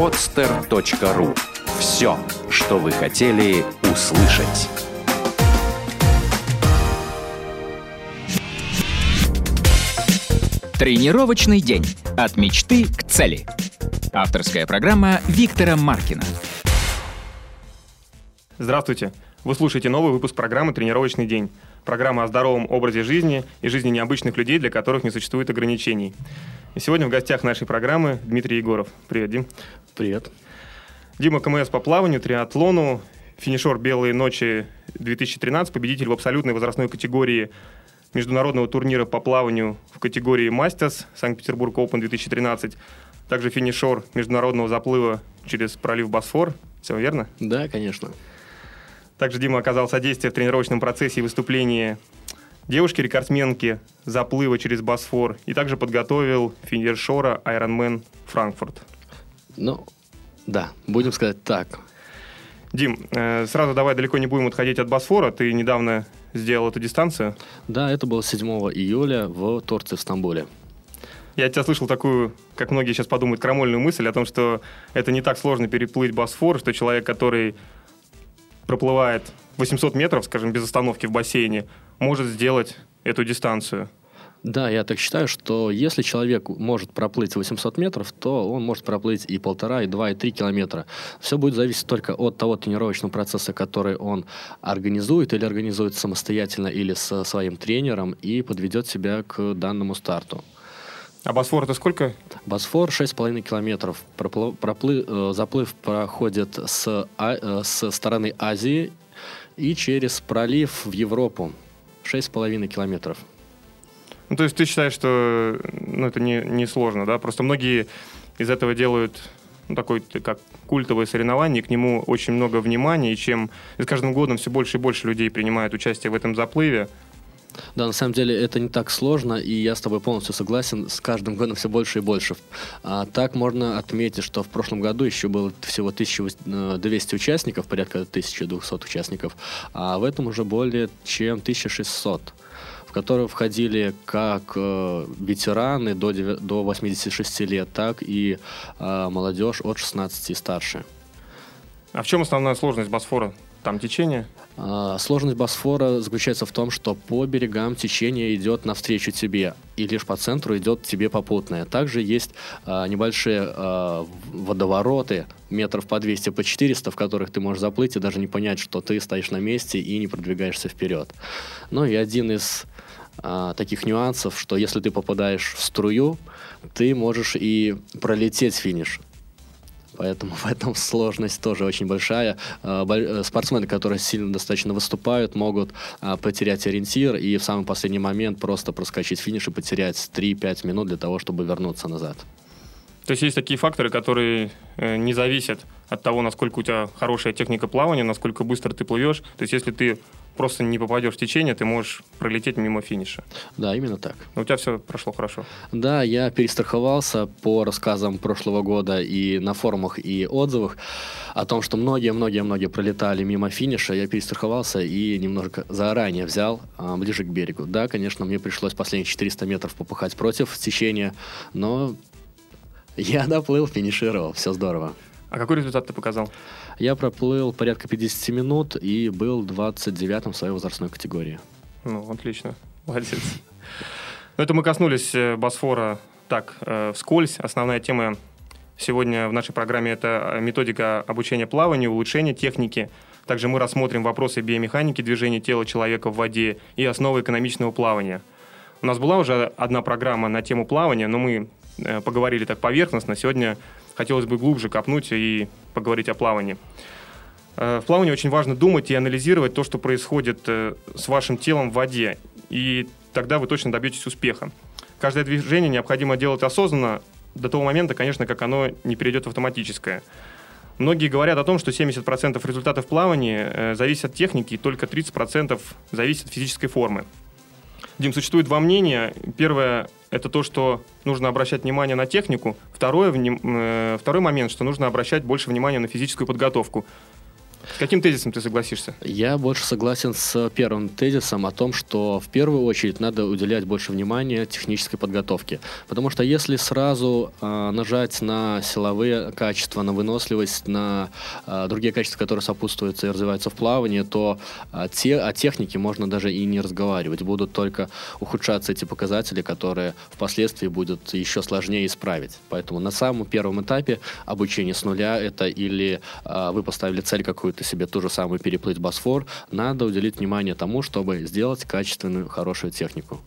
podster.ru Все, что вы хотели услышать. Тренировочный день. От мечты к цели. Авторская программа Виктора Маркина. Здравствуйте! Вы слушаете новый выпуск программы «Тренировочный день». Программа о здоровом образе жизни и жизни необычных людей, для которых не существует ограничений. И сегодня в гостях нашей программы Дмитрий Егоров. Привет, Дим. Привет. Дима КМС по плаванию, триатлону, финишер «Белые ночи» 2013, победитель в абсолютной возрастной категории международного турнира по плаванию в категории «Мастерс» Санкт-Петербург Open 2013, также финишер международного заплыва через пролив Босфор. Все верно? Да, конечно. Также Дима оказал содействие в тренировочном процессе и выступлении девушки-рекордсменки заплыва через Босфор и также подготовил финишера Ironman Франкфурт. Ну, да, будем сказать так. Дим, э, сразу давай далеко не будем отходить от Босфора. Ты недавно сделал эту дистанцию. Да, это было 7 июля в Турции, в Стамбуле. Я тебя слышал такую, как многие сейчас подумают, крамольную мысль о том, что это не так сложно переплыть Босфор, что человек, который проплывает 800 метров, скажем, без остановки в бассейне, может сделать эту дистанцию. Да, я так считаю, что если человек может проплыть 800 метров, то он может проплыть и полтора, и два, и три километра. Все будет зависеть только от того тренировочного процесса, который он организует или организует самостоятельно или со своим тренером и подведет себя к данному старту. А Босфор это сколько? Босфор 6,5 километров. Проплы, проплы, э, заплыв проходит с, а, э, с стороны Азии и через пролив в Европу. 6,5 километров. Ну, то есть ты считаешь, что ну, это не, не сложно, да? Просто многие из этого делают ну, такой как культовое соревнование, к нему очень много внимания, и чем с каждым годом все больше и больше людей принимают участие в этом заплыве, да, на самом деле это не так сложно, и я с тобой полностью согласен. С каждым годом все больше и больше. А, так можно отметить, что в прошлом году еще было всего 1200 участников, порядка 1200 участников, а в этом уже более чем 1600 в которые входили как э, ветераны до, 9, до 86 лет, так и э, молодежь от 16 и старше. А в чем основная сложность Босфора? Там течение? А, сложность Босфора заключается в том, что по берегам течение идет навстречу тебе, и лишь по центру идет тебе попутное. Также есть а, небольшие а, водовороты, метров по 200, по 400, в которых ты можешь заплыть и даже не понять, что ты стоишь на месте и не продвигаешься вперед. Ну и один из таких нюансов, что если ты попадаешь в струю, ты можешь и пролететь финиш. Поэтому в этом сложность тоже очень большая. А, э, спортсмены, которые сильно достаточно выступают, могут а, потерять ориентир и в самый последний момент просто проскочить финиш и потерять 3-5 минут для того, чтобы вернуться назад. То есть есть такие факторы, которые э, не зависят от того, насколько у тебя хорошая техника плавания, насколько быстро ты плывешь. То есть если ты просто не попадешь в течение, ты можешь пролететь мимо финиша. Да, именно так. Но у тебя все прошло хорошо. Да, я перестраховался по рассказам прошлого года и на форумах и отзывах о том, что многие-многие-многие пролетали мимо финиша. Я перестраховался и немножко заранее взял а, ближе к берегу. Да, конечно, мне пришлось последние 400 метров попахать против течения, но я доплыл, финишировал, все здорово. А какой результат ты показал? Я проплыл порядка 50 минут и был 29-м в своей возрастной категории. Ну, отлично. Молодец. Это мы коснулись э, Босфора так, э, вскользь. Основная тема сегодня в нашей программе – это методика обучения плаванию, улучшение техники. Также мы рассмотрим вопросы биомеханики движения тела человека в воде и основы экономичного плавания. У нас была уже одна программа на тему плавания, но мы э, поговорили так поверхностно. Сегодня хотелось бы глубже копнуть и поговорить о плавании. Э, в плавании очень важно думать и анализировать то, что происходит э, с вашим телом в воде, и тогда вы точно добьетесь успеха. Каждое движение необходимо делать осознанно до того момента, конечно, как оно не перейдет в автоматическое. Многие говорят о том, что 70% результатов плавания э, зависят от техники, и только 30% зависит от физической формы. Дим, существует два мнения. Первое – это то, что нужно обращать внимание на технику. Второе, э, второй момент, что нужно обращать больше внимания на физическую подготовку. С каким тезисом ты согласишься? Я больше согласен с первым тезисом о том, что в первую очередь надо уделять больше внимания технической подготовке. Потому что если сразу э, нажать на силовые качества, на выносливость, на э, другие качества, которые сопутствуются и развиваются в плавании, то э, те, о технике можно даже и не разговаривать. Будут только ухудшаться эти показатели, которые впоследствии будут еще сложнее исправить. Поэтому на самом первом этапе обучения с нуля это или э, вы поставили цель какую-то себе ту же самую переплыть Босфор, надо уделить внимание тому, чтобы сделать качественную, хорошую технику.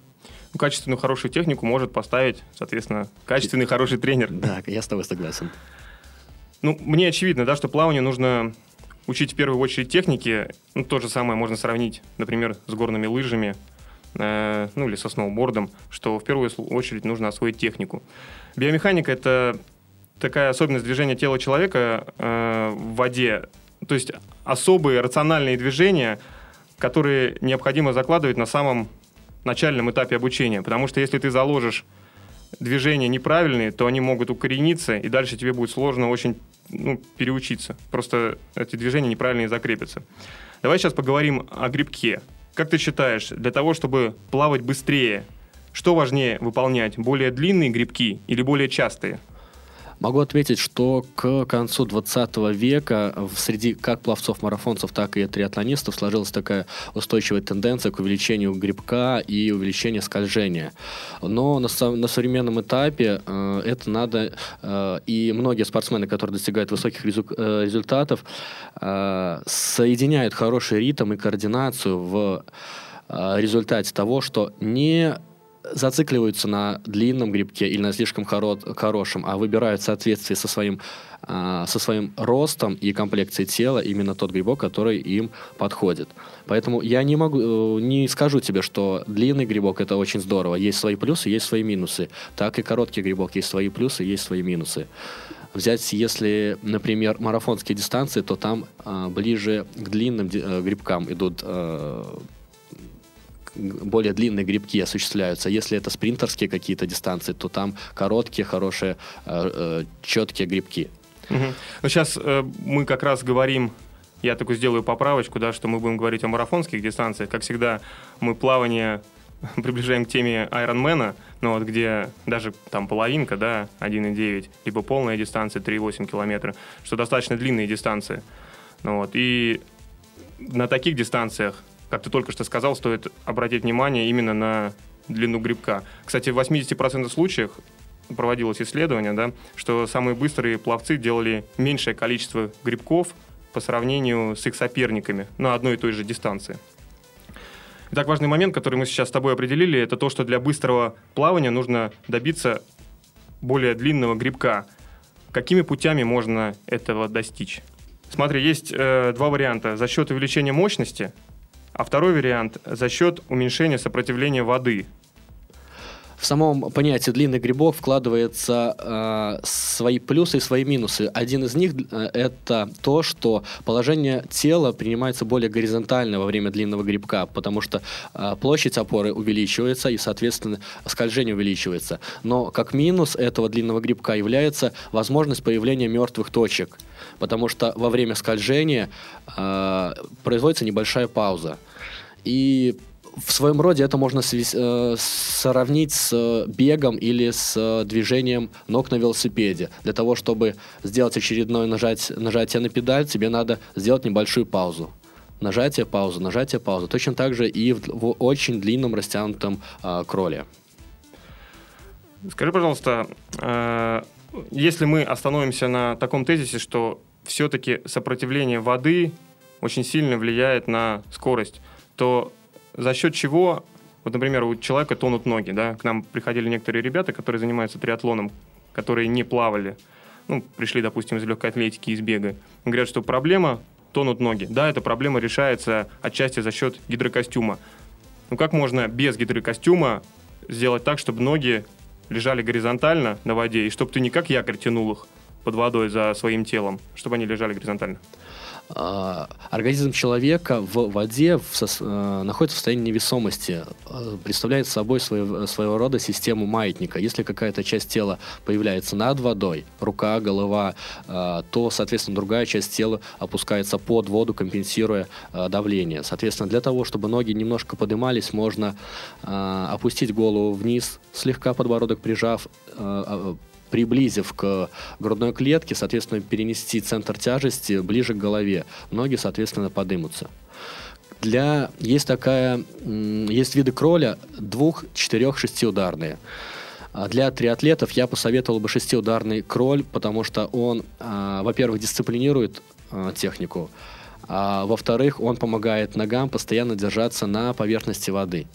Ну, качественную, хорошую технику может поставить, соответственно, качественный, хороший тренер. Да, я с тобой согласен. Ну, мне очевидно, да, что плавание нужно учить в первую очередь техники. Ну, то же самое можно сравнить, например, с горными лыжами, э, ну, или со сноубордом, что в первую очередь нужно освоить технику. Биомеханика – это такая особенность движения тела человека э, в воде, то есть особые рациональные движения, которые необходимо закладывать на самом начальном этапе обучения. Потому что если ты заложишь движения неправильные, то они могут укорениться, и дальше тебе будет сложно очень ну, переучиться. Просто эти движения неправильные закрепятся. Давай сейчас поговорим о грибке. Как ты считаешь, для того, чтобы плавать быстрее, что важнее выполнять, более длинные грибки или более частые? Могу отметить, что к концу 20 века среди как пловцов-марафонцев, так и триатлонистов сложилась такая устойчивая тенденция к увеличению грибка и увеличению скольжения. Но на, на современном этапе э, это надо, э, и многие спортсмены, которые достигают высоких резу, э, результатов, э, соединяют хороший ритм и координацию в э, результате того, что не зацикливаются на длинном грибке или на слишком хоро- хорошем, а выбирают в соответствии со своим, э, со своим ростом и комплекцией тела именно тот грибок, который им подходит. Поэтому я не могу, э, не скажу тебе, что длинный грибок это очень здорово. Есть свои плюсы, есть свои минусы. Так и короткий грибок есть свои плюсы, есть свои минусы. Взять, если, например, марафонские дистанции, то там э, ближе к длинным э, грибкам идут э, более длинные грибки осуществляются. Если это спринтерские какие-то дистанции, то там короткие, хорошие, э, э, четкие грибки. Угу. Ну, сейчас э, мы как раз говорим, я такую сделаю поправочку, да, что мы будем говорить о марафонских дистанциях. Как всегда, мы плавание приближаем к теме Айронмена, ну вот где даже там половинка, да, 1,9, либо полная дистанция 3,8 километра, что достаточно длинные дистанции. Ну вот, и на таких дистанциях как ты только что сказал, стоит обратить внимание именно на длину грибка. Кстати, в 80% случаев проводилось исследование, да, что самые быстрые пловцы делали меньшее количество грибков по сравнению с их соперниками на одной и той же дистанции. Итак, важный момент, который мы сейчас с тобой определили, это то, что для быстрого плавания нужно добиться более длинного грибка. Какими путями можно этого достичь? Смотри, есть э, два варианта. За счет увеличения мощности а второй вариант за счет уменьшения сопротивления воды. В самом понятии длинный грибок вкладывается э, свои плюсы и свои минусы. Один из них э, это то, что положение тела принимается более горизонтально во время длинного грибка, потому что э, площадь опоры увеличивается и, соответственно, скольжение увеличивается. Но как минус этого длинного грибка является возможность появления мертвых точек потому что во время скольжения э, производится небольшая пауза. И в своем роде это можно э, сравнить с бегом или с движением ног на велосипеде. Для того, чтобы сделать очередное нажать, нажатие на педаль, тебе надо сделать небольшую паузу. Нажатие, пауза, нажатие, пауза. Точно так же и в, в очень длинном растянутом э, кроле. Скажи, пожалуйста, э, если мы остановимся на таком тезисе, что все-таки сопротивление воды очень сильно влияет на скорость, то за счет чего, вот, например, у человека тонут ноги, да, к нам приходили некоторые ребята, которые занимаются триатлоном, которые не плавали, ну, пришли, допустим, из легкой атлетики, из бега, говорят, что проблема тонут ноги. Да, эта проблема решается отчасти за счет гидрокостюма. Ну как можно без гидрокостюма сделать так, чтобы ноги лежали горизонтально на воде, и чтобы ты не как якорь тянул их, под водой за своим телом, чтобы они лежали горизонтально? А, организм человека в воде в со, э, находится в состоянии невесомости, э, представляет собой своего, своего рода систему маятника. Если какая-то часть тела появляется над водой, рука, голова, э, то, соответственно, другая часть тела опускается под воду, компенсируя давление. Соответственно, для того, чтобы ноги немножко поднимались, можно опустить голову вниз, слегка подбородок прижав, а, приблизив к грудной клетке, соответственно, перенести центр тяжести ближе к голове. Ноги, соответственно, подымутся. Для... Есть такая... Есть виды кроля двух, четырех, шестиударные. А для триатлетов я посоветовал бы шестиударный кроль, потому что он, а, во-первых, дисциплинирует а, технику, а во-вторых, он помогает ногам постоянно держаться на поверхности воды.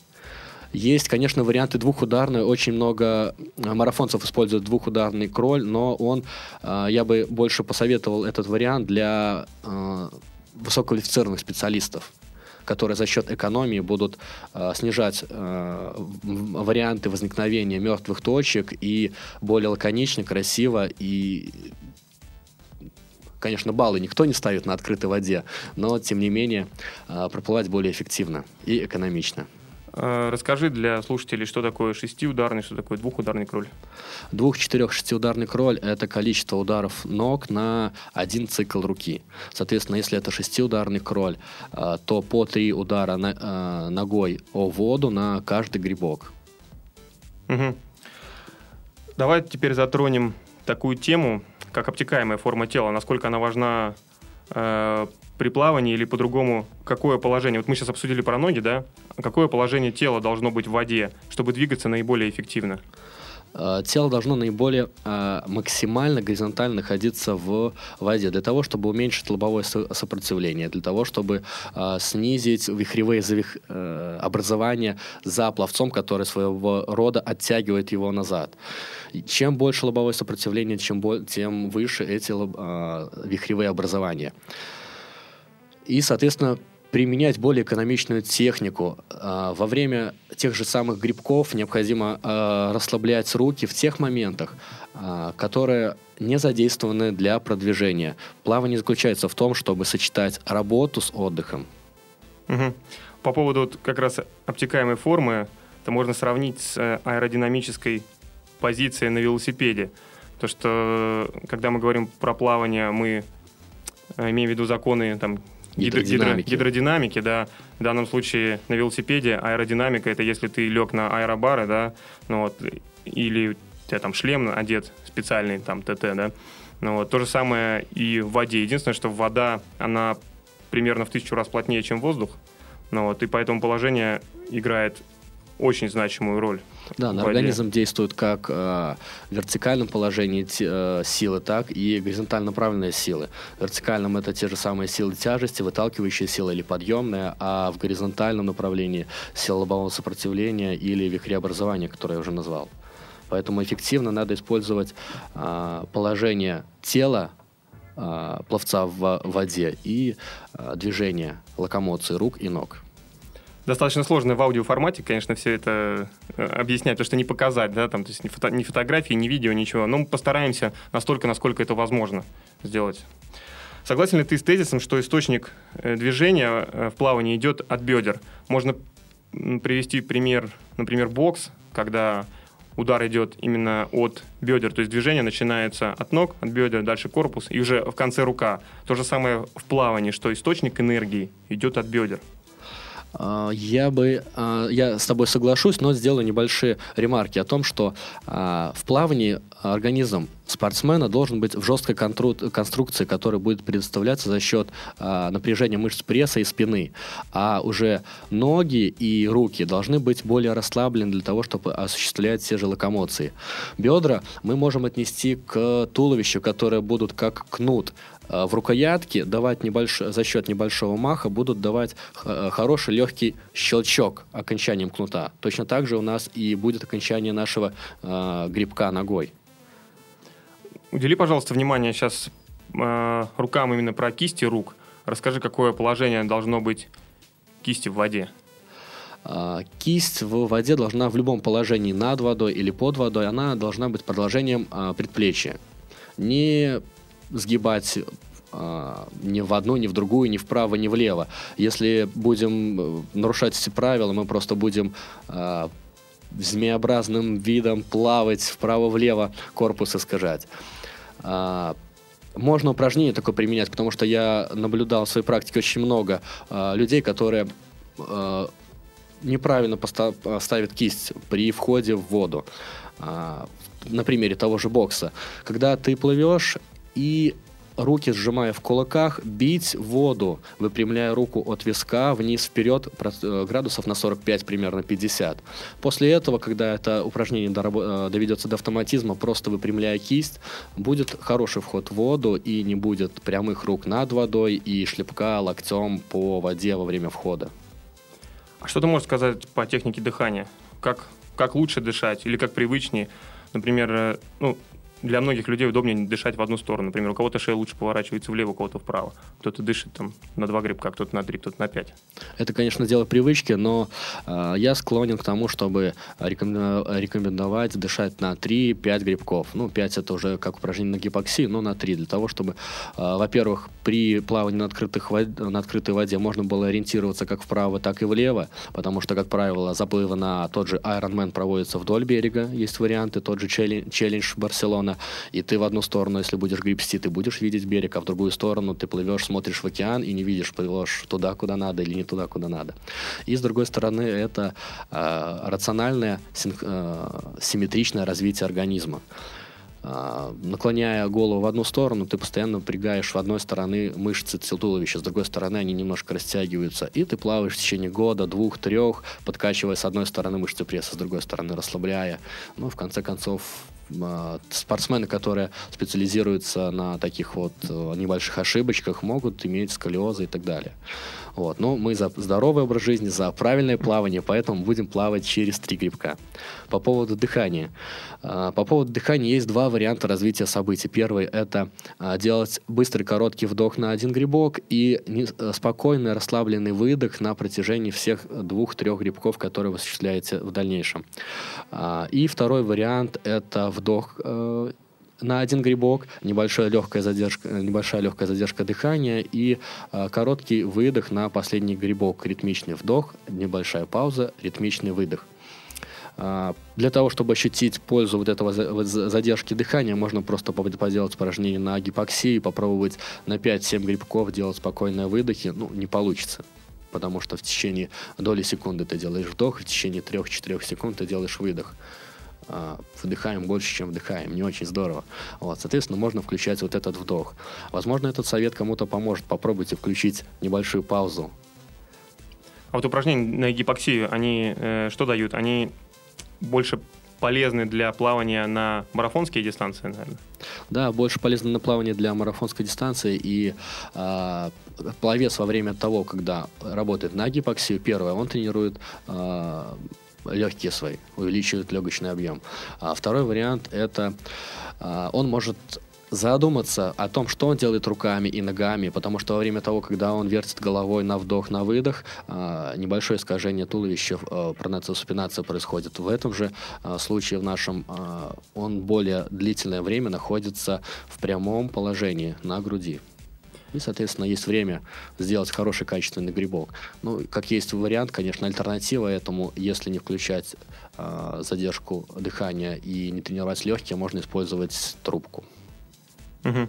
Есть, конечно, варианты двухударные. Очень много э, марафонцев используют двухударный кроль, но он, э, я бы больше посоветовал этот вариант для э, высококвалифицированных специалистов которые за счет экономии будут э, снижать э, варианты возникновения мертвых точек и более лаконично, красиво и Конечно, баллы никто не ставит на открытой воде, но, тем не менее, проплывать более эффективно и экономично. Э, расскажи для слушателей, что такое шестиударный, что такое двухударный кроль. Двух, четырех, шестиударный кроль – это количество ударов ног на один цикл руки. Соответственно, если это шестиударный кроль, э, то по три удара э, ногой о воду на каждый грибок. Угу. Давай теперь затронем такую тему, как обтекаемая форма тела. Насколько она важна при плавании или по-другому, какое положение, вот мы сейчас обсудили про ноги, да, какое положение тела должно быть в воде, чтобы двигаться наиболее эффективно? Э, тело должно наиболее э, максимально горизонтально находиться в воде для того, чтобы уменьшить лобовое сопротивление, для того, чтобы э, снизить вихревые образования за пловцом, который своего рода оттягивает его назад. Чем больше лобовое сопротивление, тем выше эти вихревые образования и, соответственно, применять более экономичную технику. А, во время тех же самых грибков необходимо а, расслаблять руки в тех моментах, а, которые не задействованы для продвижения. Плавание заключается в том, чтобы сочетать работу с отдыхом. Угу. По поводу вот как раз обтекаемой формы, это можно сравнить с э, аэродинамической позицией на велосипеде. То, что э, когда мы говорим про плавание, мы э, имеем в виду законы там, гидродинамики. гидродинамики, да. В данном случае на велосипеде аэродинамика это если ты лег на аэробары, да, ну вот, или у тебя там шлем одет специальный, там ТТ, да. Ну вот, то же самое и в воде. Единственное, что вода, она примерно в тысячу раз плотнее, чем воздух. Ну вот, и поэтому положение играет очень значимую роль. Да, на организм действуют как э, в вертикальном положении э, силы, так и горизонтально направленные силы. В вертикальном это те же самые силы тяжести, выталкивающие силы или подъемные, а в горизонтальном направлении сила лобового сопротивления или вихреобразования, которое я уже назвал. Поэтому эффективно надо использовать э, положение тела э, пловца в воде и э, движение локомоции рук и ног достаточно сложно в аудиоформате, конечно, все это э, объяснять, потому что не показать, да, там, то есть ни, фото, ни фотографии, ни видео, ничего. Но мы постараемся настолько, насколько это возможно сделать. Согласен ли ты с тезисом, что источник э, движения э, в плавании идет от бедер? Можно привести пример, например, бокс, когда удар идет именно от бедер, то есть движение начинается от ног, от бедер, дальше корпус и уже в конце рука. То же самое в плавании, что источник энергии идет от бедер. А, я бы, а, я с тобой соглашусь, но сделаю небольшие ремарки о том, что а, в плавании организм спортсмена должен быть в жесткой конструкции, которая будет предоставляться за счет напряжения мышц пресса и спины. А уже ноги и руки должны быть более расслаблены для того, чтобы осуществлять все же локомоции. Бедра мы можем отнести к туловищу, которые будут как кнут, в рукоятке давать небольш... за счет небольшого маха будут давать э, хороший легкий щелчок окончанием кнута. Точно так же у нас и будет окончание нашего э, грибка ногой. Удели, пожалуйста, внимание сейчас э, рукам именно про кисти рук. Расскажи, какое положение должно быть кисти в воде. Э, кисть в воде должна в любом положении над водой или под водой, она должна быть продолжением предплечья не сгибать а, ни в одну, ни в другую, ни вправо, ни влево. Если будем э, нарушать эти правила, мы просто будем а, змеобразным видом плавать вправо-влево, корпус искажать. А, можно упражнение такое применять, потому что я наблюдал в своей практике очень много людей, которые неправильно ставят кисть при входе в воду. на примере того же бокса. Когда ты плывешь и руки сжимая в кулаках, бить воду, выпрямляя руку от виска вниз вперед э, градусов на 45, примерно 50. После этого, когда это упражнение э, доведется до автоматизма, просто выпрямляя кисть, будет хороший вход в воду и не будет прямых рук над водой и шлепка локтем по воде во время входа. А что ты можешь сказать по технике дыхания? Как, как лучше дышать или как привычнее? Например, э, ну, для многих людей удобнее дышать в одну сторону. Например, у кого-то шея лучше поворачивается влево, у кого-то вправо. Кто-то дышит там на два грибка, кто-то на три, кто-то на пять. Это, конечно, дело привычки, но э, я склонен к тому, чтобы рекомендовать дышать на 3-5 грибков. Ну, 5 это уже как упражнение на гипоксии, но на 3. Для того, чтобы, э, во-первых, при плавании на, открытых вод... на открытой воде можно было ориентироваться как вправо, так и влево, потому что, как правило, заплывы на тот же Ironman проводятся вдоль берега, есть варианты, тот же челлендж Барселона океана, и ты в одну сторону, если будешь гребсти, ты будешь видеть берег, а в другую сторону ты плывешь, смотришь в океан и не видишь, плывешь туда, куда надо или не туда, куда надо. И с другой стороны, это э, рациональное, синх, э, симметричное развитие организма наклоняя голову в одну сторону, ты постоянно напрягаешь в одной стороны мышцы туловища, с другой стороны они немножко растягиваются, и ты плаваешь в течение года, двух, трех, подкачивая с одной стороны мышцы пресса, с другой стороны расслабляя. Ну, в конце концов, а, спортсмены, которые специализируются на таких вот э, небольших ошибочках, могут иметь сколиозы и так далее. Вот. Но мы за здоровый образ жизни, за правильное плавание, поэтому будем плавать через три грибка. По поводу дыхания. А, по поводу дыхания есть два варианта развития событий. Первый – это а, делать быстрый короткий вдох на один грибок и э, спокойный расслабленный выдох на протяжении всех двух-трех грибков, которые вы осуществляете в дальнейшем. И второй вариант – это вдох э, на один грибок, небольшая легкая задержка, небольшая легкая задержка дыхания и э, короткий выдох на последний грибок, ритмичный вдох, небольшая пауза, ритмичный выдох. Э, для того, чтобы ощутить пользу вот этого задержки дыхания, можно просто поделать упражнение на гипоксии, попробовать на 5-7 грибков делать спокойные выдохи. Ну, не получится потому что в течение доли секунды ты делаешь вдох, в течение 3-4 секунд ты делаешь выдох. А, вдыхаем больше, чем вдыхаем. Не очень здорово. Вот, соответственно, можно включать вот этот вдох. Возможно, этот совет кому-то поможет. Попробуйте включить небольшую паузу. А вот упражнения на гипоксию, они э, что дают? Они больше полезны для плавания на марафонские дистанции, наверное? Да, больше полезны на плавание для марафонской дистанции. И э, пловец во время того, когда работает на гипоксию, первое, он тренирует э, легкие свои, увеличивает легочный объем. А второй вариант это а, он может задуматься о том, что он делает руками и ногами, потому что во время того, когда он вертит головой на вдох, на выдох, а, небольшое искажение туловища, а, пронация, супинация происходит. В этом же случае в нашем он более длительное время находится в прямом положении на груди. И, соответственно, есть время сделать хороший качественный грибок. Ну, как есть вариант, конечно, альтернатива этому, если не включать э, задержку дыхания и не тренировать легкие, можно использовать трубку. Угу.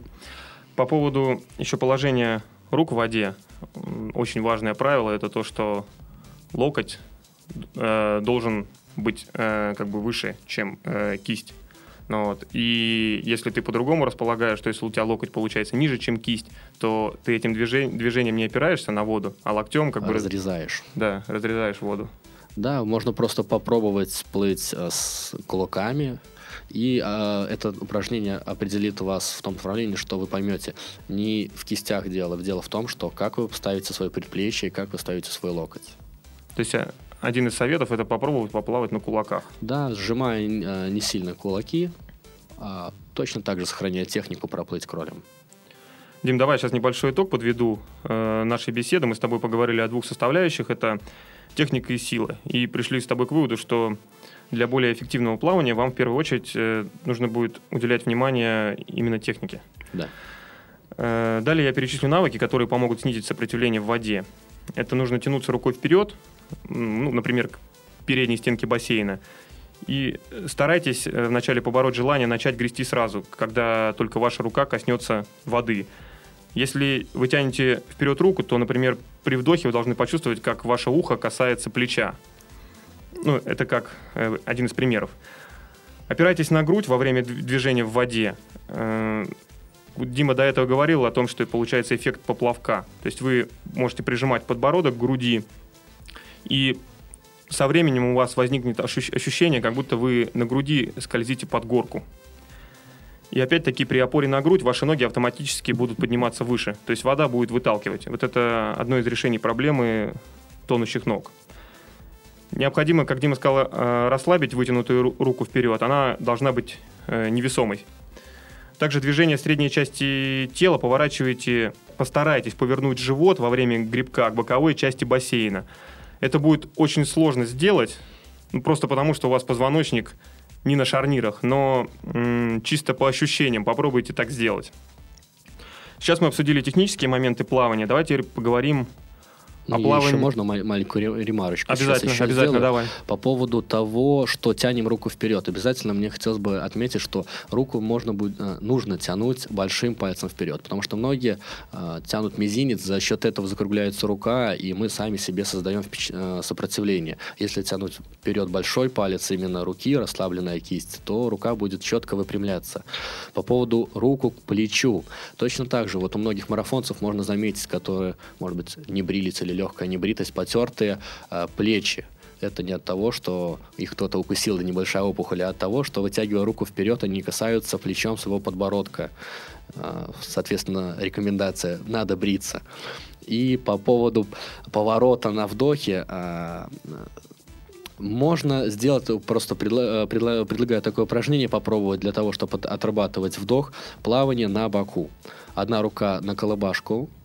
По поводу еще положения рук в воде, очень важное правило это то, что локоть э, должен быть э, как бы выше, чем э, кисть. Ну, вот. И если ты по-другому располагаешь, то если у тебя локоть получается ниже, чем кисть, то ты этим движением, движением не опираешься на воду, а локтем как бы... Разрезаешь. Да, разрезаешь воду. Да, можно просто попробовать плыть э, с кулаками, и э, это упражнение определит вас в том направлении, что вы поймете. Не в кистях дело, дело в том, что как вы ставите свое предплечье и как вы ставите свой локоть. То есть э, один из советов это попробовать поплавать на кулаках. Да, сжимая э, не сильно кулаки, а точно так же сохраняя технику проплыть кролем. Дим, давай сейчас небольшой итог подведу э, нашей беседы. Мы с тобой поговорили о двух составляющих. Это техника и сила. И пришли с тобой к выводу, что для более эффективного плавания вам в первую очередь э, нужно будет уделять внимание именно технике. Да. Э, далее я перечислю навыки, которые помогут снизить сопротивление в воде. Это нужно тянуться рукой вперед, ну, например, к передней стенке бассейна. И старайтесь э, вначале побороть желание начать грести сразу, когда только ваша рука коснется воды. Если вы тянете вперед руку, то, например, при вдохе вы должны почувствовать, как ваше ухо касается плеча. Ну, это как э, один из примеров. Опирайтесь на грудь во время движения в воде. Дима до этого говорил о том, что получается эффект поплавка. То есть вы можете прижимать подбородок к груди, и со временем у вас возникнет ощущение, как будто вы на груди скользите под горку. И опять-таки при опоре на грудь ваши ноги автоматически будут подниматься выше. То есть вода будет выталкивать. Вот это одно из решений проблемы тонущих ног. Необходимо, как Дима сказал, э, расслабить вытянутую руку вперед. Она должна быть э, невесомой. Также движение средней части тела поворачивайте, постарайтесь повернуть живот во время грибка к боковой части бассейна. Это будет очень сложно сделать, ну, просто потому что у вас позвоночник не на шарнирах, но м- чисто по ощущениям попробуйте так сделать. Сейчас мы обсудили технические моменты плавания. Давайте поговорим а и плавание... еще можно маленькую ремарочку? Обязательно, еще обязательно, сделаю. давай. По поводу того, что тянем руку вперед. Обязательно мне хотелось бы отметить, что руку можно будет, э, нужно тянуть большим пальцем вперед, потому что многие э, тянут мизинец, за счет этого закругляется рука, и мы сами себе создаем впеч... э, сопротивление. Если тянуть вперед большой палец именно руки, расслабленная кисть, то рука будет четко выпрямляться. По поводу руку к плечу. Точно так же, вот у многих марафонцев можно заметить, которые, может быть, не брились или легкая небритость, потертые э, плечи. Это не от того, что их кто-то укусил, да небольшая опухоль, а от того, что вытягивая руку вперед, они касаются плечом своего подбородка. Э, соответственно, рекомендация «надо бриться». И по поводу поворота на вдохе, э, можно сделать, просто предла, предла, предлагаю такое упражнение попробовать для того, чтобы отрабатывать вдох, плавание на боку. Одна рука на колыбашку, а,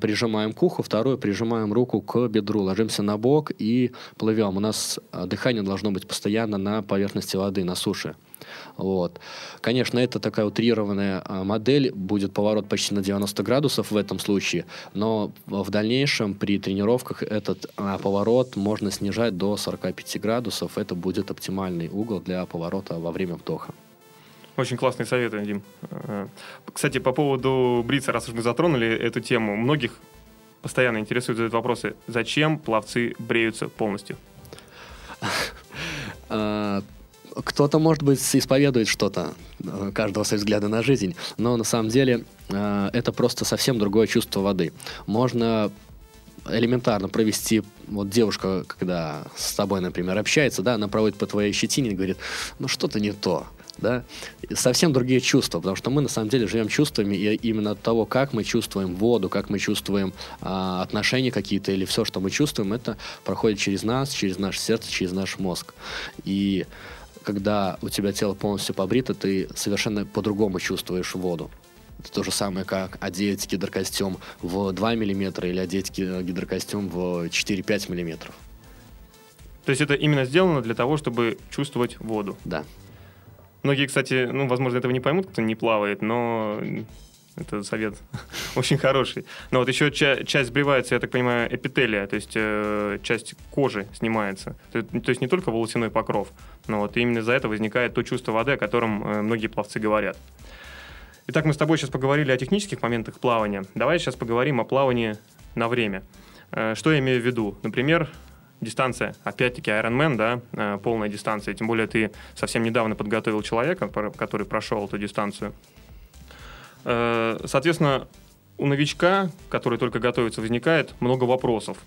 прижимаем к уху, вторую прижимаем руку к бедру, ложимся на бок и плывем. У нас а, дыхание должно быть постоянно на поверхности воды, на суше. Вот. Конечно, это такая утрированная а, модель, будет поворот почти на 90 градусов в этом случае, но в дальнейшем при тренировках этот а, поворот можно снижать до 45 градусов. Это будет оптимальный угол для поворота во время вдоха. Очень классные советы, Дим. Э, кстати, по поводу брица, раз уж мы затронули эту тему, многих постоянно интересуют задают вопросы. Зачем пловцы бреются полностью? А, кто-то, может быть, исповедует что-то, э, каждого свои взгляды на жизнь, но на самом деле э, это просто совсем другое чувство воды. Можно элементарно провести, вот девушка, когда с тобой, например, общается, да, она проводит по твоей щетине и говорит, ну что-то не то, да, совсем другие чувства, потому что мы на самом деле живем чувствами, и именно от того, как мы чувствуем воду, как мы чувствуем а, отношения какие-то или все, что мы чувствуем, это проходит через нас, через наше сердце, через наш мозг. И когда у тебя тело полностью побрито, ты совершенно по-другому чувствуешь воду. Это то же самое, как одеть гидрокостюм в 2 мм или одеть гидрокостюм в 4-5 мм. То есть это именно сделано для того, чтобы чувствовать воду? Да. Многие, кстати, ну, возможно, этого не поймут, кто не плавает, но это совет очень хороший. Но вот еще ча- часть сбривается, я так понимаю, эпителия, то есть э, часть кожи снимается. То, то есть не только волосяной покров, но вот именно за это возникает то чувство воды, о котором э, многие пловцы говорят. Итак, мы с тобой сейчас поговорили о технических моментах плавания. Давай сейчас поговорим о плавании на время. Э, что я имею в виду? Например, дистанция, опять-таки Ironman, да, э, полная дистанция, тем более ты совсем недавно подготовил человека, который прошел эту дистанцию. Э, соответственно, у новичка, который только готовится, возникает много вопросов,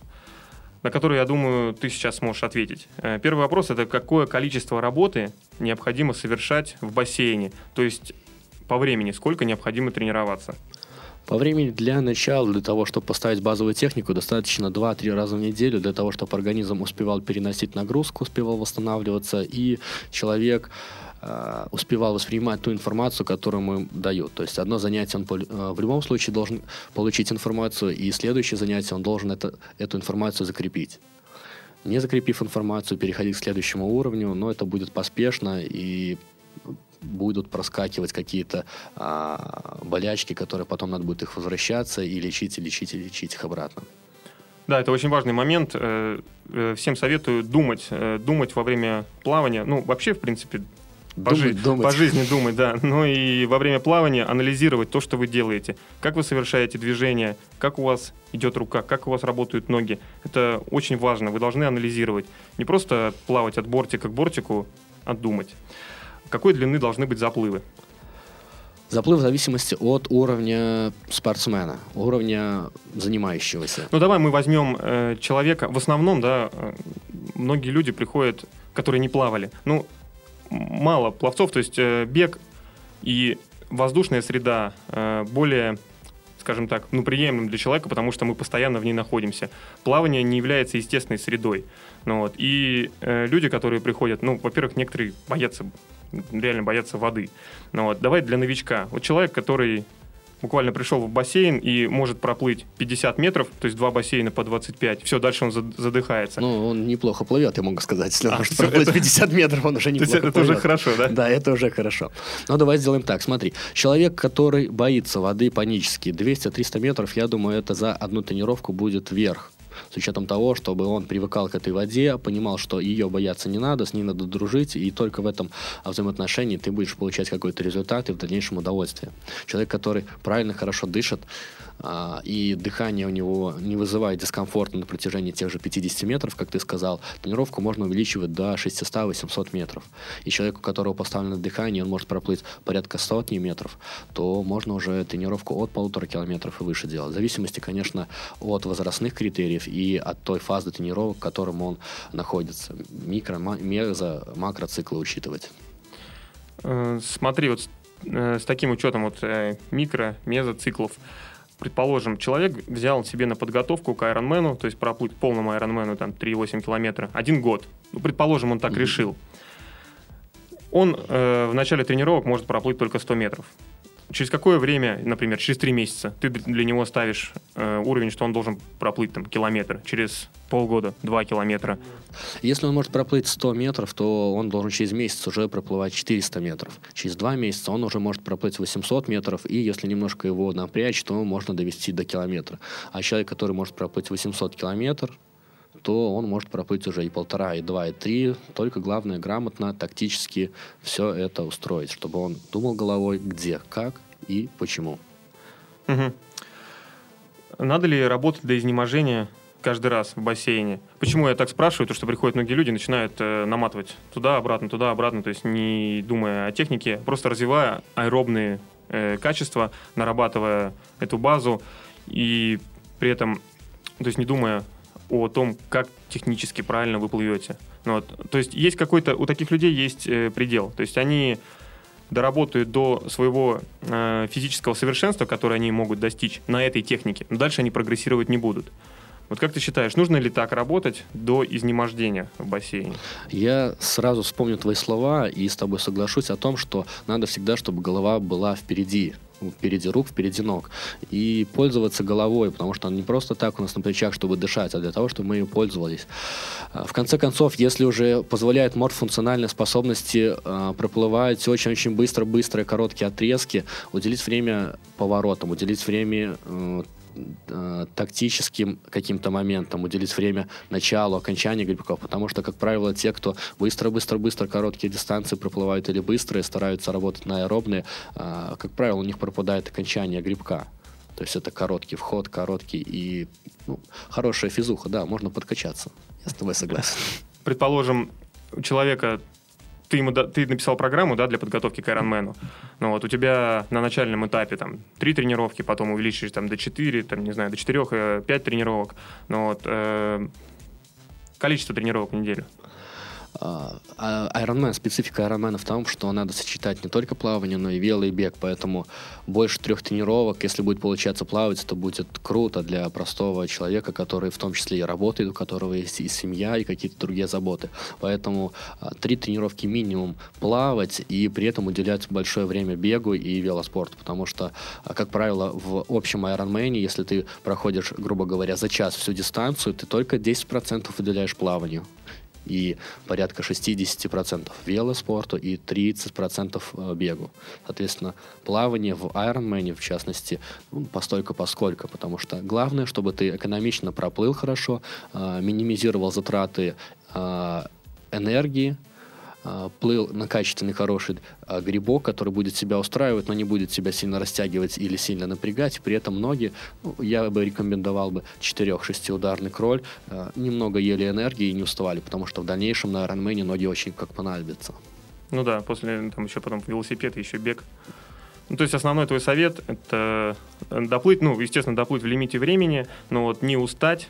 на которые, я думаю, ты сейчас сможешь ответить. Э, первый вопрос – это какое количество работы необходимо совершать в бассейне, то есть по времени, сколько необходимо тренироваться? По времени для начала, для того, чтобы поставить базовую технику, достаточно 2-3 раза в неделю для того, чтобы организм успевал переносить нагрузку, успевал восстанавливаться, и человек э, успевал воспринимать ту информацию, которую ему дают. То есть одно занятие он э, в любом случае должен получить информацию, и следующее занятие он должен это, эту информацию закрепить. не закрепив информацию, переходить к следующему уровню, но это будет поспешно и будут проскакивать какие-то а, болячки, которые потом надо будет их возвращаться и лечить, и лечить, и лечить их обратно. Да, это очень важный момент. Э, э, всем советую думать, э, думать во время плавания. Ну, вообще, в принципе, по, Думать, жи- думать. по жизни думать, да. Но и во время плавания анализировать то, что вы делаете. Как вы совершаете движение, как у вас идет рука, как у вас работают ноги. Это очень важно. Вы должны анализировать. Не просто плавать от бортика к бортику, а думать. Какой длины должны быть заплывы? Заплыв в зависимости от уровня спортсмена, уровня занимающегося. Ну давай мы возьмем э, человека. В основном, да, э, многие люди приходят, которые не плавали. Ну, мало пловцов, то есть э, бег и воздушная среда э, более, скажем так, ну, приемлем для человека, потому что мы постоянно в ней находимся. Плавание не является естественной средой. Ну, вот. И э, люди, которые приходят, ну, во-первых, некоторые боятся, реально боятся воды. Ну, вот. Давай для новичка. Вот человек, который буквально пришел в бассейн и может проплыть 50 метров, то есть два бассейна по 25, все, дальше он зад- задыхается. Ну, он неплохо плывет, я могу сказать. Если он А, может проплыть это- 50 метров, он уже то есть неплохо это уже хорошо, да? Да, это уже хорошо. Но давай сделаем так. Смотри, человек, который боится воды панически, 200-300 метров, я думаю, это за одну тренировку будет вверх. С учетом того, чтобы он привыкал к этой воде, понимал, что ее бояться не надо, с ней надо дружить, и только в этом а, взаимоотношении ты будешь получать какой-то результат и в дальнейшем удовольствие. Человек, который правильно, хорошо дышит, а, и дыхание у него не вызывает дискомфорта на протяжении тех же 50 метров, как ты сказал, тренировку можно увеличивать до 600-800 метров. И человеку, у которого поставлено дыхание, он может проплыть порядка сотни метров, то можно уже тренировку от полутора километров и выше делать. В зависимости, конечно, от возрастных критериев и от той фазы тренировок, в котором он находится. Микро, мезо, макроциклы учитывать. Э, Смотри, вот с, э, с таким учетом вот э, микро, мезоциклов, предположим, человек взял себе на подготовку к Айронмену, то есть проплыть полному Айронмену там 3,8 километра, один год. Ну, предположим, он так Мгм. решил. Он э, в начале тренировок может проплыть только 100 метров. Через какое время, например, через 3 месяца, ты для него ставишь э, уровень, что он должен проплыть там километр, через полгода 2 километра. Если он может проплыть 100 метров, то он должен через месяц уже проплывать 400 метров. Через два месяца он уже может проплыть 800 метров, и если немножко его напрячь, то можно довести до километра. А человек, который может проплыть 800 километров, то он может проплыть уже и полтора, и два, и три. Только главное грамотно, тактически все это устроить, чтобы он думал головой, где, как и почему. Мгм. Надо ли работать до изнеможения каждый раз в бассейне? Почему я так спрашиваю? То, что приходят многие люди, начинают э, наматывать туда-обратно, туда-обратно, то есть не думая о технике, просто развивая аэробные э, качества, нарабатывая эту базу и при этом, то есть не думая о том, как технически правильно вы плывете. Ну вот. То есть есть какой-то, у таких людей есть э, предел. То есть они доработают до своего э, физического совершенства, которое они могут достичь на этой технике, но дальше они прогрессировать не будут. Вот как ты считаешь, нужно ли так работать до изнемождения в бассейне? Я сразу вспомню твои слова и с тобой соглашусь о том, что надо всегда, чтобы голова была впереди. Впереди рук, впереди ног. И пользоваться головой, потому что она не просто так у нас на плечах, чтобы дышать, а для того, чтобы мы ее пользовались. А, В конце концов, если уже позволяет морфункциональные способности а, проплывать очень-очень быстро-быстро короткие отрезки, уделить время поворотам, уделить время э, э, тактическим каким-то моментом, уделить время началу, окончанию грибков, потому что, как правило, те, кто быстро-быстро-быстро короткие дистанции проплывают или быстрые, стараются работать на аэробные, а, как правило, у них пропадает окончание грибка. То есть это короткий вход, короткий и ну, хорошая физуха, да, можно подкачаться. Я с тобой согласен. Предположим, у человека ты, ему, ты написал программу да, для подготовки к Ironman. Ну, вот у тебя на начальном этапе там три тренировки, потом увеличишь там, до 4, там, не знаю, до 4, 5 тренировок. Ну, вот, э, количество тренировок в неделю. А, а Ironman, специфика Ironman в том, что надо сочетать не только плавание, но и вело и бег, поэтому больше трех тренировок, если будет получаться плавать, то будет круто для простого человека, который в том числе и работает, у которого есть и семья, и какие-то другие заботы. Поэтому а, три тренировки минимум плавать и при этом уделять большое время бегу и велоспорту, потому что, как правило, в общем Ironman, если ты проходишь, грубо говоря, за час всю дистанцию, ты только 10% уделяешь плаванию и порядка 60% велоспорту и 30% э, бегу. Соответственно, плавание в Ironman, в частности, ну, постолько поскольку, потому что главное, чтобы ты экономично проплыл хорошо, э, минимизировал затраты э, энергии, плыл на качественный хороший а, грибок, который будет себя устраивать, но не будет себя сильно растягивать или сильно напрягать. При этом ноги, ну, я бы рекомендовал бы 4-6 ударный кроль, а, немного ели энергии и не уставали, потому что в дальнейшем на Ironman ноги очень как понадобятся. Ну да, после там еще потом велосипед еще бег. Ну, то есть основной твой совет это доплыть, ну, естественно, доплыть в лимите времени, но вот не устать,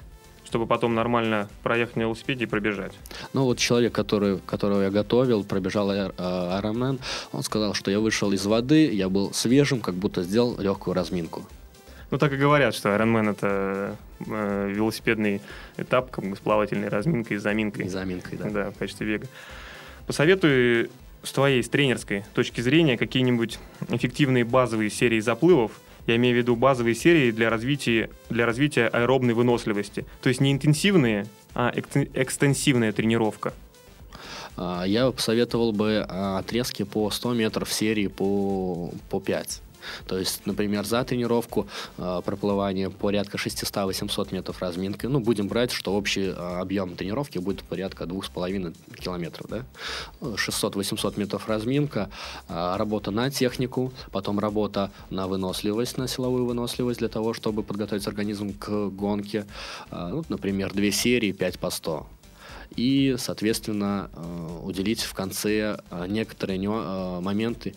чтобы потом нормально проехать на велосипеде и пробежать. Ну вот человек, который, которого я готовил, пробежал Ironman, он сказал, что я вышел из воды, я был свежим, как будто сделал легкую разминку. Ну, так и говорят, что Ironman это э, велосипедный этап, как бы с плавательной разминкой и заминкой. И заминкой, да. Да, в качестве бега. Посоветую с твоей, с тренерской точки зрения, какие-нибудь эффективные базовые серии заплывов, я имею в виду базовые серии для развития, для развития аэробной выносливости. То есть не интенсивные, а экстенсивная тренировка. А, я посоветовал бы а, отрезки по 100 метров серии по, по 5. То есть, например, за тренировку э, проплывание порядка 600-800 метров разминки. Ну, будем брать, что общий э, объем тренировки будет порядка 2,5 километров. Да? 600-800 метров разминка, э, работа на технику, потом работа на выносливость, на силовую выносливость для того, чтобы подготовить организм к гонке. Э, ну, например, две серии 5 по 100 и, соответственно, уделить в конце некоторые моменты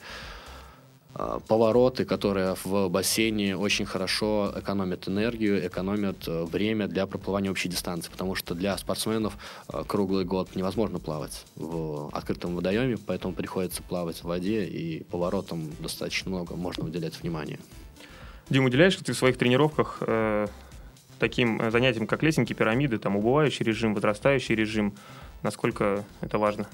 повороты, которые в бассейне очень хорошо экономят энергию, экономят э, время для проплывания общей дистанции, потому что для спортсменов э, круглый год невозможно плавать в открытом водоеме, поэтому приходится плавать в воде, и поворотам достаточно много можно уделять внимания. Дим, уделяешь ли ты в своих тренировках э, таким э, занятиям, как лесенки, пирамиды, там убывающий режим, возрастающий режим? Насколько это важно?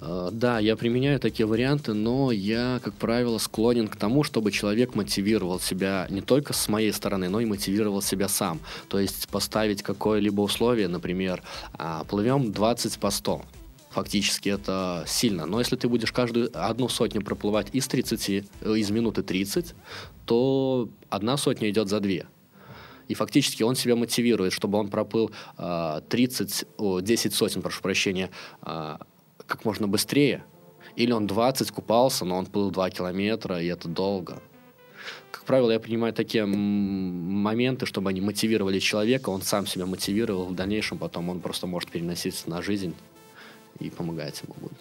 Э, да, я применяю такие варианты, но я, как правило, склонен к тому, чтобы человек мотивировал себя не только с моей стороны, но и мотивировал себя сам. То есть поставить какое-либо условие, например, а, плывем 20 по 100. Фактически это сильно. Но если ты будешь каждую одну сотню проплывать из 30, э, из минуты 30, то одна сотня идет за две. И фактически он себя мотивирует, чтобы он проплыл э, 30, о, 10 сотен, прошу прощения, э, как можно быстрее. Или он 20 купался, но он плыл 2 километра, и это долго. Как правило, я принимаю такие моменты, чтобы они мотивировали человека, он сам себя мотивировал, в дальнейшем потом он просто может переносить на жизнь и помогать ему будет.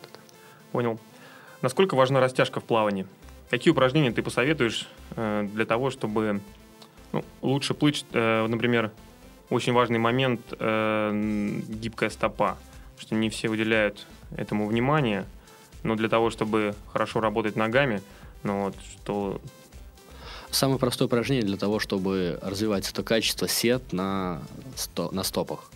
Понял. Насколько важна растяжка в плавании? Какие упражнения ты посоветуешь э, для того, чтобы ну, лучше плыть, э, например, очень важный момент э, гибкая стопа, что не все уделяют этому внимание, но для того, чтобы хорошо работать ногами, ну вот, что... Самое простое упражнение для того, чтобы развивать это качество сет на, сто, на стопах.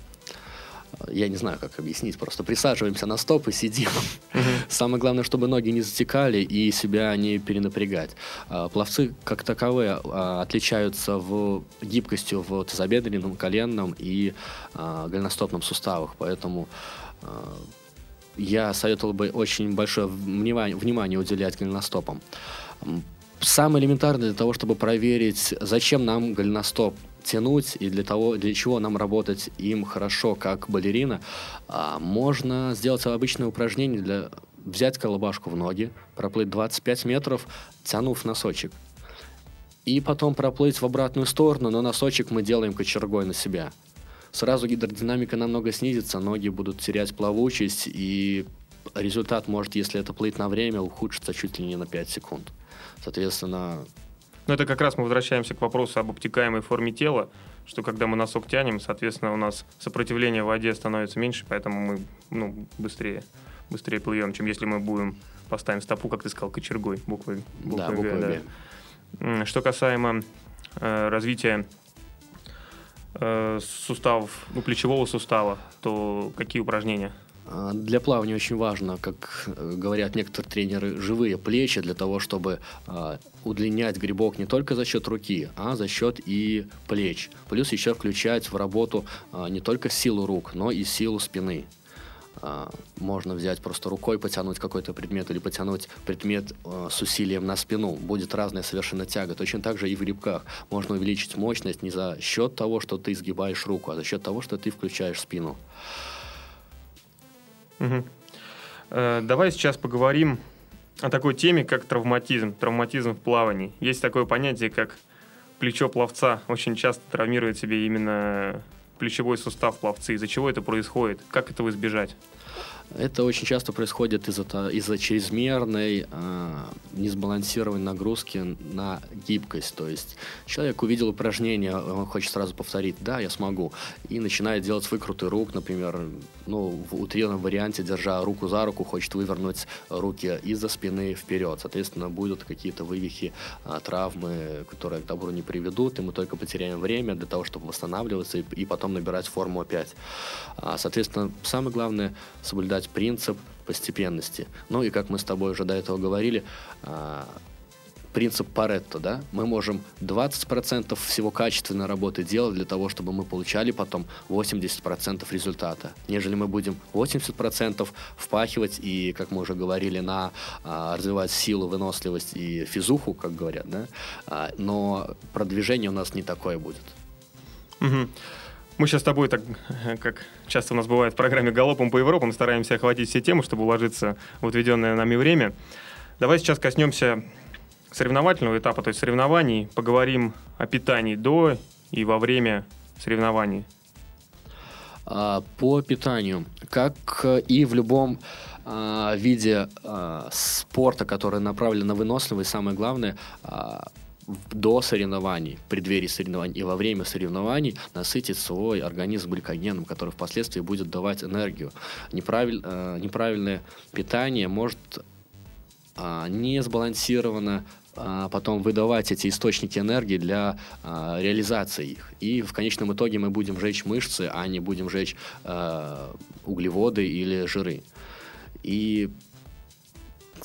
Я не знаю, как объяснить, просто присаживаемся на стоп и сидим. Uh-huh. Самое главное, чтобы ноги не затекали и себя не перенапрягать. А, пловцы, как таковые, а, отличаются в гибкостью в тазобедренном, коленном и а, голеностопном суставах, поэтому я советовал бы очень большое внимание, внимание уделять голеностопам. Самое элементарное для того, чтобы проверить, зачем нам голеностоп тянуть и для того, для чего нам работать им хорошо, как балерина, а, можно сделать обычное упражнение для взять колобашку в ноги, проплыть 25 метров, тянув носочек. И потом проплыть в обратную сторону, но носочек мы делаем кочергой на себя сразу гидродинамика намного снизится, ноги будут терять плавучесть, и результат может, если это плыть на время, ухудшиться чуть ли не на 5 секунд. Соответственно... Ну, это как раз мы возвращаемся к вопросу об обтекаемой форме тела, что когда мы носок тянем, соответственно, у нас сопротивление в воде становится меньше, поэтому мы ну, быстрее быстрее плывем, чем если мы будем поставим стопу, как ты сказал, кочергой, буквой, буквой Да, буквой «Г». М, Что касаемо э, развития э, суставов, ну, плечевого сустава, то какие упражнения? А, Для плавания очень важно, как э, говорят некоторые тренеры, живые плечи для того, чтобы а, удлинять грибок не только за счет руки, а за счет и плеч. Плюс еще включать в работу а, не только силу рук, но и силу спины. Можно взять просто рукой, потянуть какой-то предмет или потянуть предмет с усилием на спину. Будет разная совершенно тяга. Точно так же и в грибках. Можно увеличить мощность не за счет того, что ты сгибаешь руку, а за счет того, что ты включаешь спину. Мгм. Э, Давай сейчас поговорим о такой теме, как травматизм, травматизм в плавании. Есть такое понятие, как плечо пловца. Очень часто травмирует себе именно плечевой сустав пловцы. Из-за чего это происходит? Как этого избежать? Это очень часто происходит из-за из-за чрезмерной а, несбалансированной нагрузки на гибкость. То есть человек увидел упражнение, он хочет сразу повторить, да, я смогу, и начинает делать выкруты рук, например, ну, в утрированном варианте, держа руку за руку, хочет вывернуть руки из-за спины вперед. Соответственно, будут какие-то вывихи, а, травмы, которые к добру не приведут, и мы только потеряем время для того, чтобы восстанавливаться и, и потом набирать форму опять. А, Соответственно, самое главное соблюдать принцип постепенности. Ну и как мы с тобой уже до этого говорили, а, принцип Паретто, да, мы можем 20% всего качественной работы делать для того, чтобы мы получали потом 80% результата. Нежели мы будем 80% впахивать и, как мы уже говорили, на а, развивать силу, выносливость и физуху, как говорят, да, а, но продвижение у нас не такое будет. Мгм. Мы сейчас с тобой, так как часто у нас бывает в программе «Галопом по Европам», стараемся охватить все темы, чтобы уложиться в отведенное нами время. Давай сейчас коснемся соревновательного этапа, то есть соревнований, поговорим о питании до и во время соревнований. А, По питанию, как э, и в любом а, виде а, спорта, который направлен на выносливость, самое главное, до соревнований, в преддверии соревнований и во время соревнований насытить свой организм гликогеном, который впоследствии будет давать энергию. Неправиль- э, неправильное питание может а, не сбалансированно а, потом выдавать эти источники энергии для а, реализации их. И в конечном итоге мы будем жечь мышцы, а не будем жечь а, углеводы или жиры. И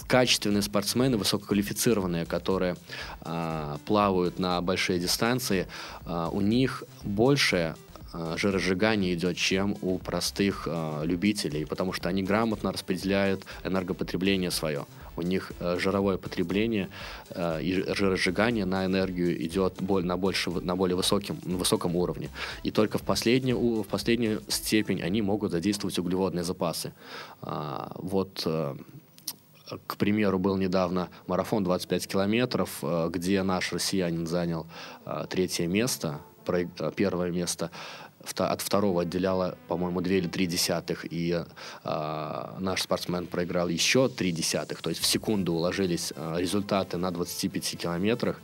качественные спортсмены, высококвалифицированные, которые а, плавают на большие дистанции, а, у них больше а, жиросжигание идет, чем у простых а, любителей, потому что они грамотно распределяют энергопотребление свое. У них э, жировое потребление э, и жи- жиросжигание на энергию идет боль- на, больше, на более высоким, на высоком уровне. И только в последнюю, в последнюю степень они могут задействовать углеводные запасы. А, вот э, к примеру, был недавно марафон 25 километров, э, где наш россиянин занял э, третье место, э, первое место от второго отделяло, по-моему, 2 или 3 десятых, и э, наш спортсмен проиграл еще 3 десятых, то есть в секунду уложились э, результаты на 25 километрах.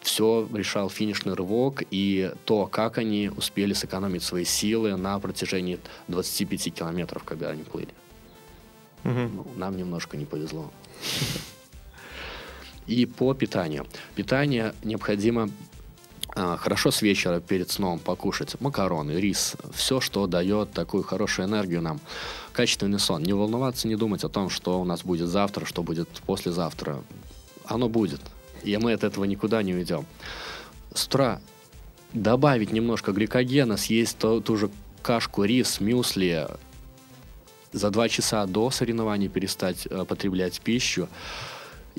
все решал финишный рывок и то, как они успели сэкономить свои силы на протяжении 25 километров, когда они плыли. Ну, нам немножко не повезло. И по питанию. Питание необходимо а, хорошо с вечера перед сном покушать макароны, рис, все, что дает такую хорошую энергию нам. Качественный сон. Не волноваться, не думать о том, что у нас будет завтра, что будет послезавтра. Оно будет. И мы от этого никуда не уйдем. С утра добавить немножко гликогена, съесть ту, ту же кашку, рис, мюсли, за два часа до соревнований перестать э, потреблять пищу.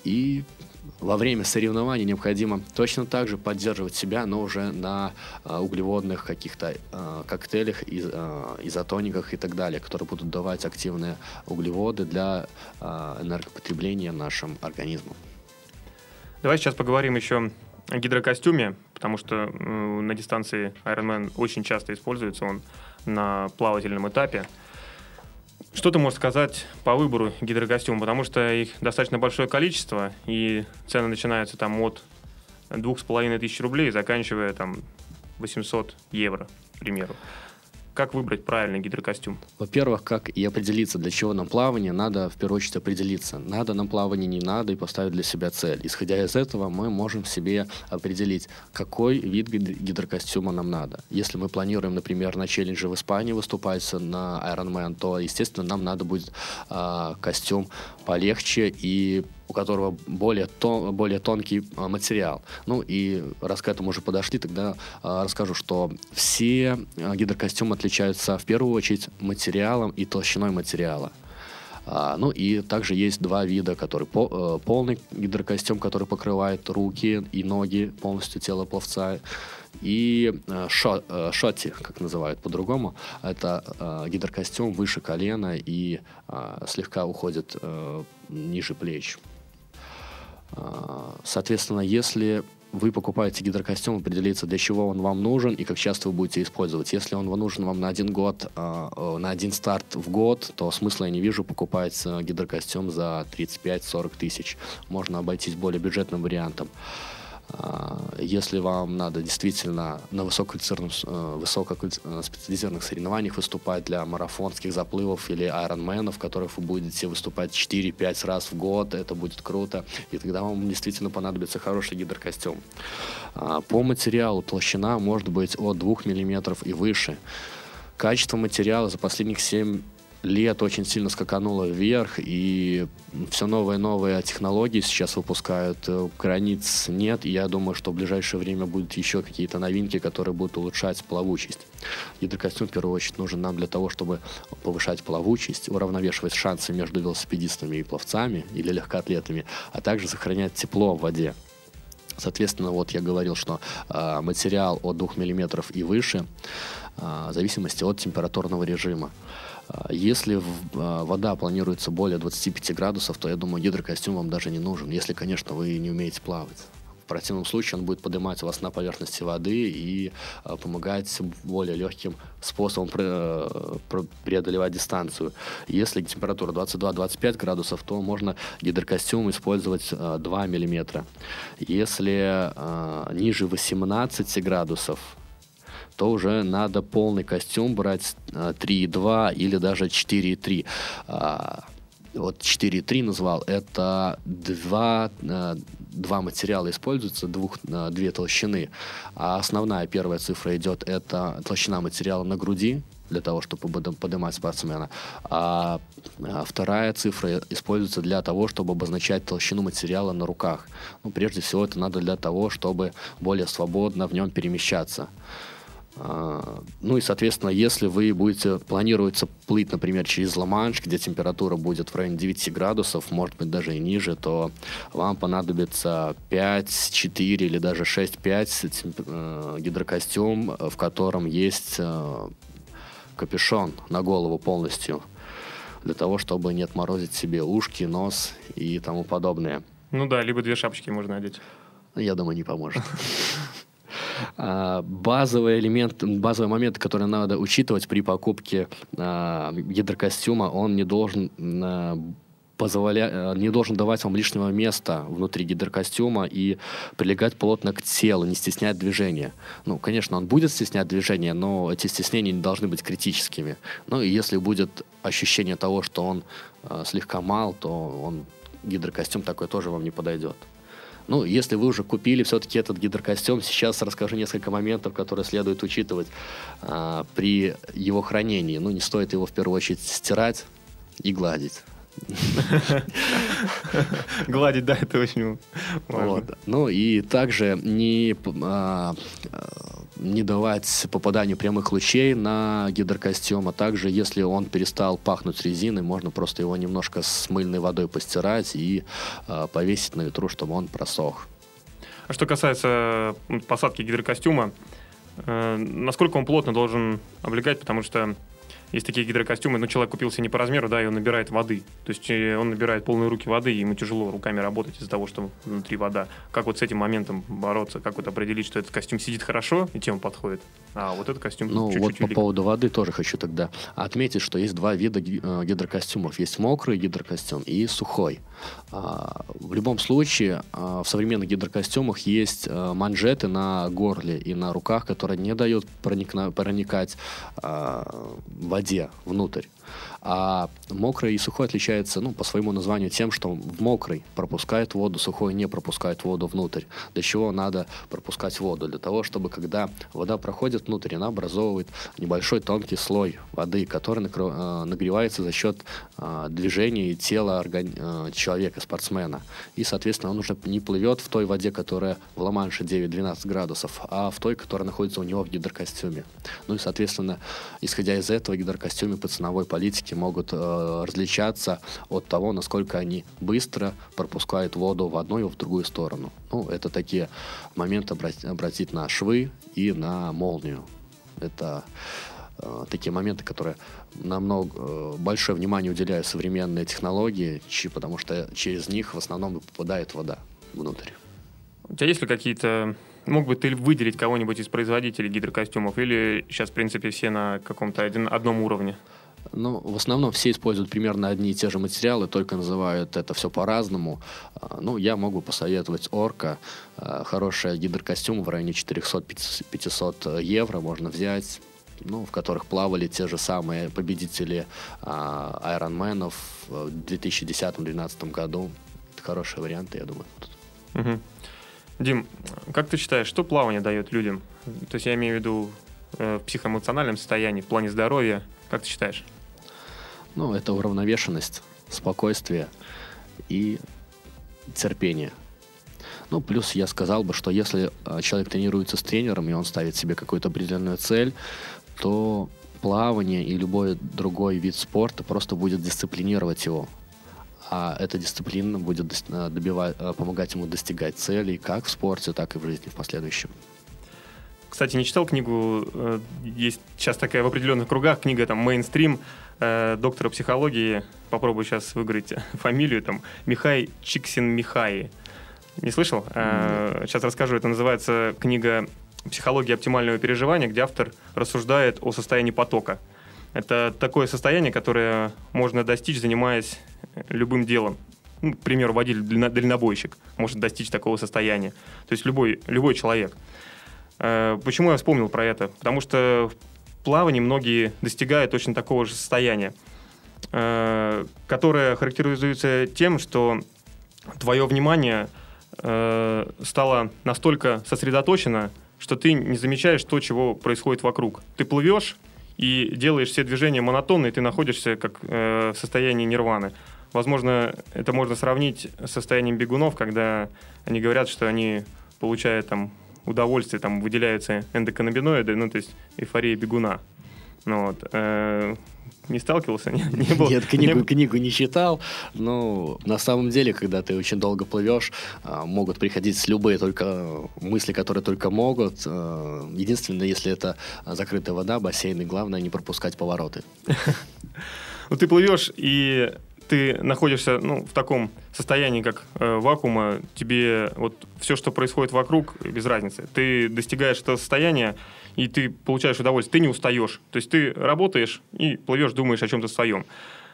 И во время соревнований необходимо точно так же поддерживать себя, но уже на э, углеводных каких-то э, коктейлях, из, э, изотониках и так далее, которые будут давать активные углеводы для э, энергопотребления нашим организмом. Давай сейчас поговорим еще о гидрокостюме, потому что э, на дистанции Ironman очень часто используется он на плавательном этапе. Что ты можешь сказать по выбору гидрокостюма? Потому что их достаточно большое количество, и цены начинаются там от двух с половиной тысяч рублей, заканчивая там 800 евро, к примеру. Как выбрать правильный гидрокостюм? Во-первых, как и определиться, для чего нам плавание, надо в первую очередь определиться. Надо нам плавание, не надо, и поставить для себя цель. Исходя из этого, мы можем себе определить, какой вид гидрокостюма нам надо. Если мы планируем, например, на челлендже в Испании выступать на Ironman, то, естественно, нам надо будет э, костюм полегче и у которого более, тон, более тонкий а, материал. Ну и раз к этому уже подошли, тогда а, расскажу, что все а, гидрокостюмы отличаются в первую очередь материалом и толщиной материала. Ну и также есть два вида, который э, полный гидрокостюм, который покрывает руки и ноги, полностью тело пловца, и э, шо, э, как называют по-другому, это э, гидрокостюм выше колена и слегка уходит э, ниже плеч. А, соответственно, если вы покупаете гидрокостюм, определиться, для чего он вам нужен и как часто вы будете использовать. Если он нужен вам на один год, а, на один старт в год, то смысла я не вижу покупать э, гидрокостюм за 35-40 тысяч. Можно обойтись более бюджетным вариантом. А, если вам надо действительно на э, высокоспециализированных соревнованиях выступать для марафонских заплывов или айронменов, в которых вы будете выступать 4-5 раз в год, это будет круто, и тогда вам действительно понадобится хороший гидрокостюм. А, по материалу толщина может быть от 2 мм и выше. Качество материала за последних 7 лет очень сильно скакануло вверх, и все новые и новые технологии сейчас выпускают. Э, границ нет, и я думаю, что в ближайшее время будут еще какие-то новинки, которые будут улучшать плавучесть. Гидрокостюм, в первую очередь, нужен нам для того, чтобы повышать плавучесть, уравновешивать шансы между велосипедистами и пловцами или легкоатлетами, а также сохранять тепло в воде. Соответственно, вот я говорил, что э, материал от 2 мм и выше, э, в зависимости от температурного режима. Если а, вода планируется более 25 градусов, то я думаю, гидрокостюм вам даже не нужен, если, конечно, вы не умеете плавать. В противном случае он будет поднимать вас на поверхности воды и а, помогать более легким способом преодолевать дистанцию. Если температура 22-25 градусов, то можно гидрокостюм использовать 2 мм. Если ниже 18 градусов, то уже надо полный костюм брать 3,2 а, или даже 4,3 а, вот 4.3 назвал, это два, а, два материала используются, двух, две толщины. А основная первая цифра идет, это толщина материала на груди, для того, чтобы поднимать спортсмена. А вторая цифра используется для того, чтобы обозначать толщину материала на руках. Ну, прежде всего, это надо для того, чтобы более свободно в нем перемещаться. А, ну и, соответственно, если вы будете планируется плыть, например, через Ла-Манш, где температура будет в районе 9 градусов, может быть, даже и ниже, то вам понадобится 5, 4 или даже 6-5 э, гидрокостюм, в котором есть э, капюшон на голову полностью, для того, чтобы не отморозить себе ушки, нос и тому подобное. Ну да, либо две шапочки можно одеть. Я думаю, не поможет. А, базовый элемент, базовый момент, который надо учитывать при покупке а, гидрокостюма, он не должен а, позволя... не должен давать вам лишнего места внутри гидрокостюма и прилегать плотно к телу, не стеснять движения. Ну, конечно, он будет стеснять движение, но эти стеснения не должны быть критическими. Ну, и если будет ощущение того, что он э, слегка мал, то он гидрокостюм такой тоже вам не подойдет. Ну, если вы уже купили все-таки этот гидрокостюм, сейчас расскажу несколько моментов, которые следует учитывать а, при его хранении. Ну, не стоит его в первую очередь стирать и гладить. Гладить, да, это очень важно. Вот. Ну и также не, а, не давать попаданию прямых лучей на гидрокостюм, а также если он перестал пахнуть резиной, можно просто его немножко с мыльной водой постирать и а, повесить на ветру, чтобы он просох. А что касается посадки гидрокостюма, э, насколько он плотно должен облегать, потому что есть такие гидрокостюмы, но человек купился не по размеру, да, и он набирает воды. То есть э, он набирает полные руки воды, и ему тяжело руками работать из-за того, что внутри вода. Как вот с этим моментом бороться? Как вот определить, что этот костюм сидит хорошо и тем подходит, а вот этот костюм Ну чуть-чуть вот по велик. поводу воды тоже хочу тогда отметить, что есть два вида гидрокостюмов. Есть мокрый гидрокостюм и сухой. А, в любом случае, а, в современных гидрокостюмах есть а, манжеты на горле и на руках, которые не дают проникать воде внутрь. А мокрый и сухой отличается ну, по своему названию тем, что в мокрый пропускает воду, сухой не пропускает воду внутрь. Для чего надо пропускать воду? Для того, чтобы когда вода проходит внутрь, она образовывает небольшой тонкий слой воды, который нагревается за счет движения тела органи- человека человека, спортсмена. И, соответственно, он уже не плывет в той воде, которая в Ла-Манше 9-12 градусов, а в той, которая находится у него в гидрокостюме. Ну и, соответственно, исходя из этого, гидрокостюмы по ценовой политике могут э, различаться от того, насколько они быстро пропускают воду в одну и в другую сторону. Ну, это такие моменты обратить, обратить на швы и на молнию. Это Э, такие моменты, которые намного э, большое внимание уделяют современные технологии, потому что через них в основном попадает вода внутрь. У тебя есть ли какие-то... Мог бы ты выделить кого-нибудь из производителей гидрокостюмов или сейчас, в принципе, все на каком-то один, одном уровне? Ну, в основном все используют примерно одни и те же материалы, только называют это все по-разному. А, ну, я могу посоветовать Орка. А, хороший гидрокостюм в районе 400-500 евро можно взять ну, в которых плавали те же самые победители а, Айронменов в 2010-2012 году. Это хорошие варианты, я думаю. Угу. Дим, как ты считаешь, что плавание дает людям? То есть я имею в виду э, в психоэмоциональном состоянии, в плане здоровья. Как ты считаешь? Ну, это уравновешенность, спокойствие и терпение. Ну, плюс я сказал бы, что если а, человек тренируется с тренером, и он ставит себе какую-то определенную цель, то плавание и любой другой вид спорта просто будет дисциплинировать его. А эта дисциплина будет э, добивать, э, помогать ему достигать целей как в спорте, так и в жизни в последующем. Кстати, не читал книгу, э, есть сейчас такая в определенных кругах книга, там, мейнстрим, доктора психологии, попробую сейчас выиграть фамилию, там, Михай Чиксин Михай. Не слышал? Нет. Сейчас расскажу, это называется книга психологии оптимального переживания, где автор рассуждает о состоянии потока. Это такое состояние, которое можно достичь, занимаясь любым делом. Ну, к примеру, водитель, дальнобойщик может достичь такого состояния. То есть любой, любой человек. Э, почему я вспомнил про это? Потому что в плавании многие достигают точно такого же состояния, э, которое характеризуется тем, что твое внимание э, стало настолько сосредоточено что ты не замечаешь то, чего происходит вокруг. Ты плывешь и делаешь все движения монотонно, и ты находишься как в состоянии нирваны. Возможно, это можно сравнить с состоянием бегунов, когда они говорят, что они получают там удовольствие, там выделяются эндоканнабиноиды, ну, то есть эйфория бегуна. Ну, вот. Э, не сталкивался? Не, не был, Нет, книгу, не... книгу не читал. Но на самом деле, когда ты очень долго плывешь, а, могут приходить любые только мысли, которые только могут. А, единственное, если это закрытая вода, бассейн, и главное не пропускать повороты. Ну, ты плывешь, и ты находишься ну, в таком состоянии, как э, вакуума, тебе вот все, что происходит вокруг, без разницы. Ты достигаешь этого состояния, и ты получаешь удовольствие, ты не устаешь. То есть ты работаешь и плывешь, думаешь о чем-то своем.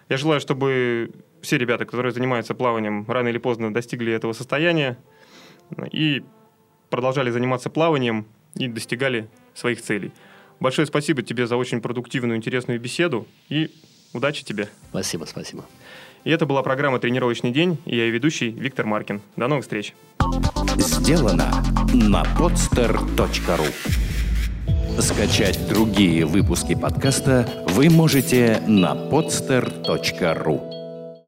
Я желаю, чтобы все ребята, которые занимаются плаванием, рано или поздно достигли этого состояния и продолжали заниматься плаванием и достигали своих целей. Большое спасибо тебе за очень продуктивную, интересную беседу и удачи тебе. Спасибо, спасибо. И это была программа «Тренировочный день» и я ведущий Виктор Маркин. До новых встреч. Сделано на podster.ru Скачать другие выпуски подкаста вы можете на podster.ru